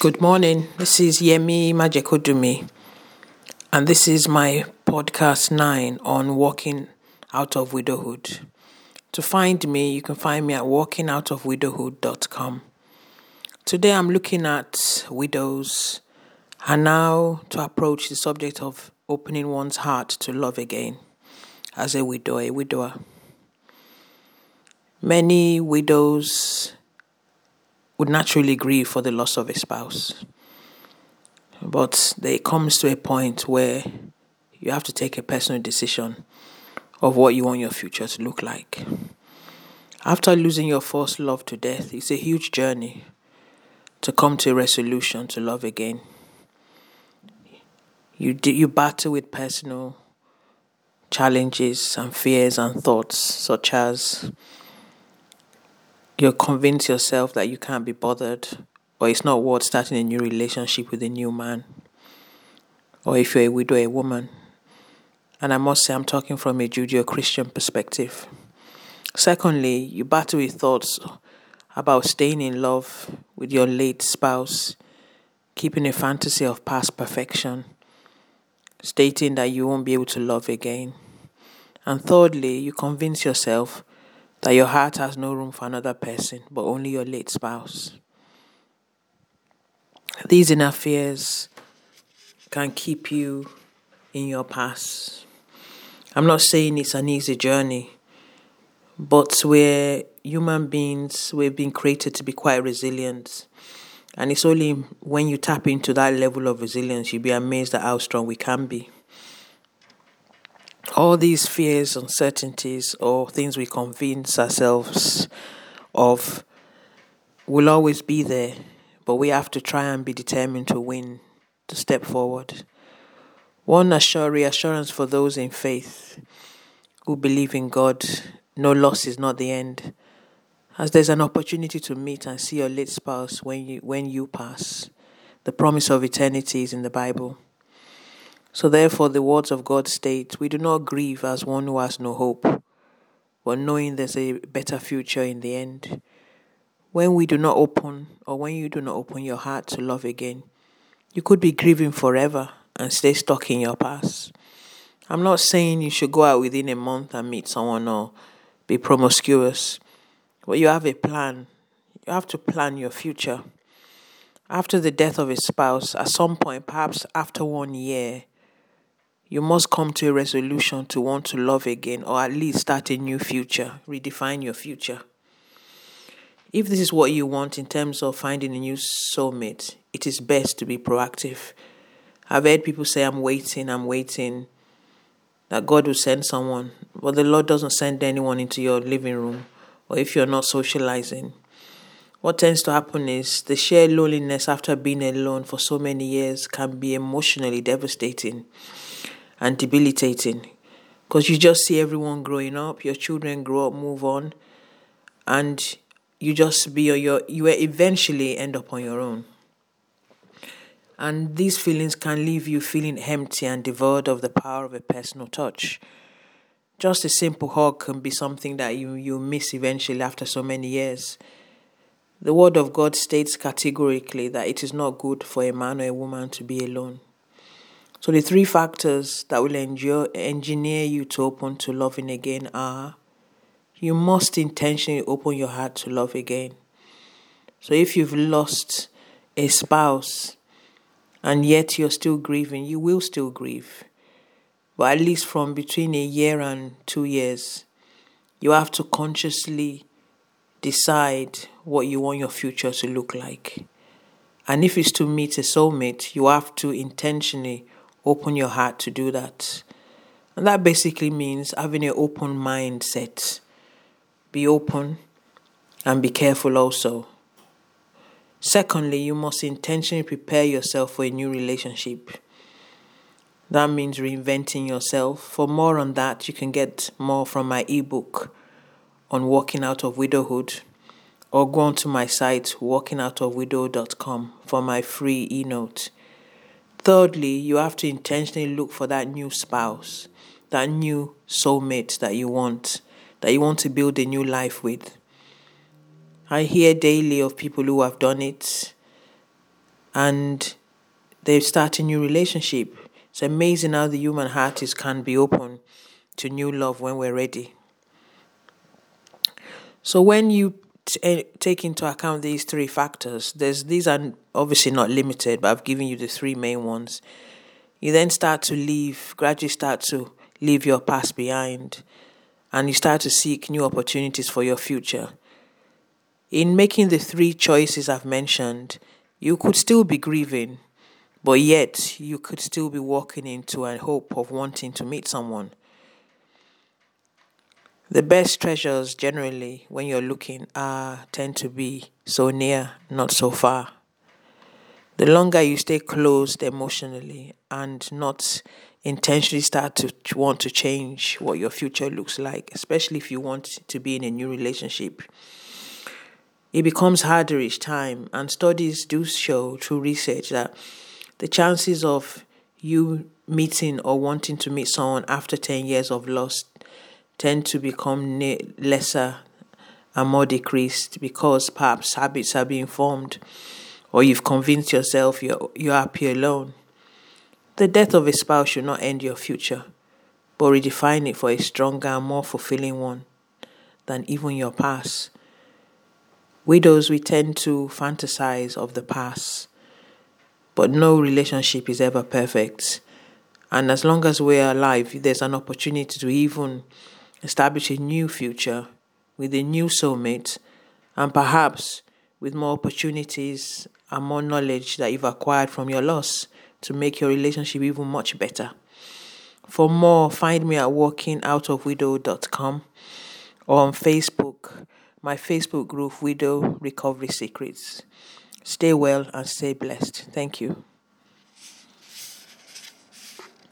Good morning. This is Yemi Majekodunmi, and this is my podcast 9 on walking out of widowhood. To find me, you can find me at walkingoutofwidowhood.com. Today I'm looking at widows and now to approach the subject of opening one's heart to love again as a widow, a widower. Many widows would naturally grieve for the loss of a spouse. But there comes to a point where you have to take a personal decision of what you want your future to look like. After losing your first love to death, it's a huge journey to come to a resolution to love again. You do, you battle with personal challenges and fears and thoughts such as you convince yourself that you can't be bothered, or it's not worth starting a new relationship with a new man, or if you're a widow, a woman. And I must say, I'm talking from a Judeo Christian perspective. Secondly, you battle with thoughts about staying in love with your late spouse, keeping a fantasy of past perfection, stating that you won't be able to love again. And thirdly, you convince yourself that your heart has no room for another person, but only your late spouse. These inner fears can keep you in your past. I'm not saying it's an easy journey, but we're human beings, we've been created to be quite resilient. And it's only when you tap into that level of resilience, you'll be amazed at how strong we can be all these fears, uncertainties, or things we convince ourselves of will always be there, but we have to try and be determined to win, to step forward. One assure, reassurance for those in faith who believe in God no loss is not the end. As there's an opportunity to meet and see your late spouse when you, when you pass, the promise of eternity is in the Bible. So therefore, the words of God state, We do not grieve as one who has no hope, but knowing there's a better future in the end. When we do not open, or when you do not open your heart to love again, you could be grieving forever and stay stuck in your past. I'm not saying you should go out within a month and meet someone or be promiscuous, but you have a plan. You have to plan your future. After the death of a spouse, at some point, perhaps after one year, you must come to a resolution to want to love again or at least start a new future, redefine your future. If this is what you want in terms of finding a new soulmate, it is best to be proactive. I've heard people say, I'm waiting, I'm waiting, that God will send someone, but the Lord doesn't send anyone into your living room or if you're not socializing. What tends to happen is the sheer loneliness after being alone for so many years can be emotionally devastating and debilitating because you just see everyone growing up, your children grow up, move on, and you just be on your you eventually end up on your own. And these feelings can leave you feeling empty and devoid of the power of a personal touch. Just a simple hug can be something that you, you miss eventually after so many years. The Word of God states categorically that it is not good for a man or a woman to be alone. So the three factors that will endure, engineer you to open to loving again are you must intentionally open your heart to love again. So if you've lost a spouse and yet you're still grieving, you will still grieve. But at least from between a year and two years, you have to consciously decide what you want your future to look like. And if it's to meet a soulmate, you have to intentionally open your heart to do that. And that basically means having an open mindset. Be open and be careful also. Secondly, you must intentionally prepare yourself for a new relationship. That means reinventing yourself. For more on that, you can get more from my ebook on walking out of widowhood or go onto my site walkingoutofwidow.com for my free e-note Thirdly, you have to intentionally look for that new spouse, that new soulmate that you want, that you want to build a new life with. I hear daily of people who have done it and they start a new relationship. It's amazing how the human heart is can be open to new love when we're ready. So when you eh, take into account these three factors, there's these are obviously not limited, but I've given you the three main ones. You then start to leave, gradually start to leave your past behind, and you start to seek new opportunities for your future. In making the three choices I've mentioned, you could still be grieving, but yet you could still be walking into a hope of wanting to meet someone. The best treasures generally when you're looking are tend to be so near, not so far. The longer you stay closed emotionally and not intentionally start to want to change what your future looks like, especially if you want to be in a new relationship, it becomes harder each time. And studies do show through research that the chances of you meeting or wanting to meet someone after 10 years of loss tend to become lesser and more decreased because perhaps habits are being formed or you've convinced yourself you're, you're happy alone. The death of a spouse should not end your future, but redefine it for a stronger and more fulfilling one than even your past. Widows, we tend to fantasize of the past, but no relationship is ever perfect. And as long as we're alive, there's an opportunity to even establish a new future with a new soulmate, and perhaps with more opportunities and more knowledge that you've acquired from your loss to make your relationship even much better. For more, find me at walkingoutofwidow.com or on Facebook, my Facebook group, Widow Recovery Secrets. Stay well and stay blessed. Thank you.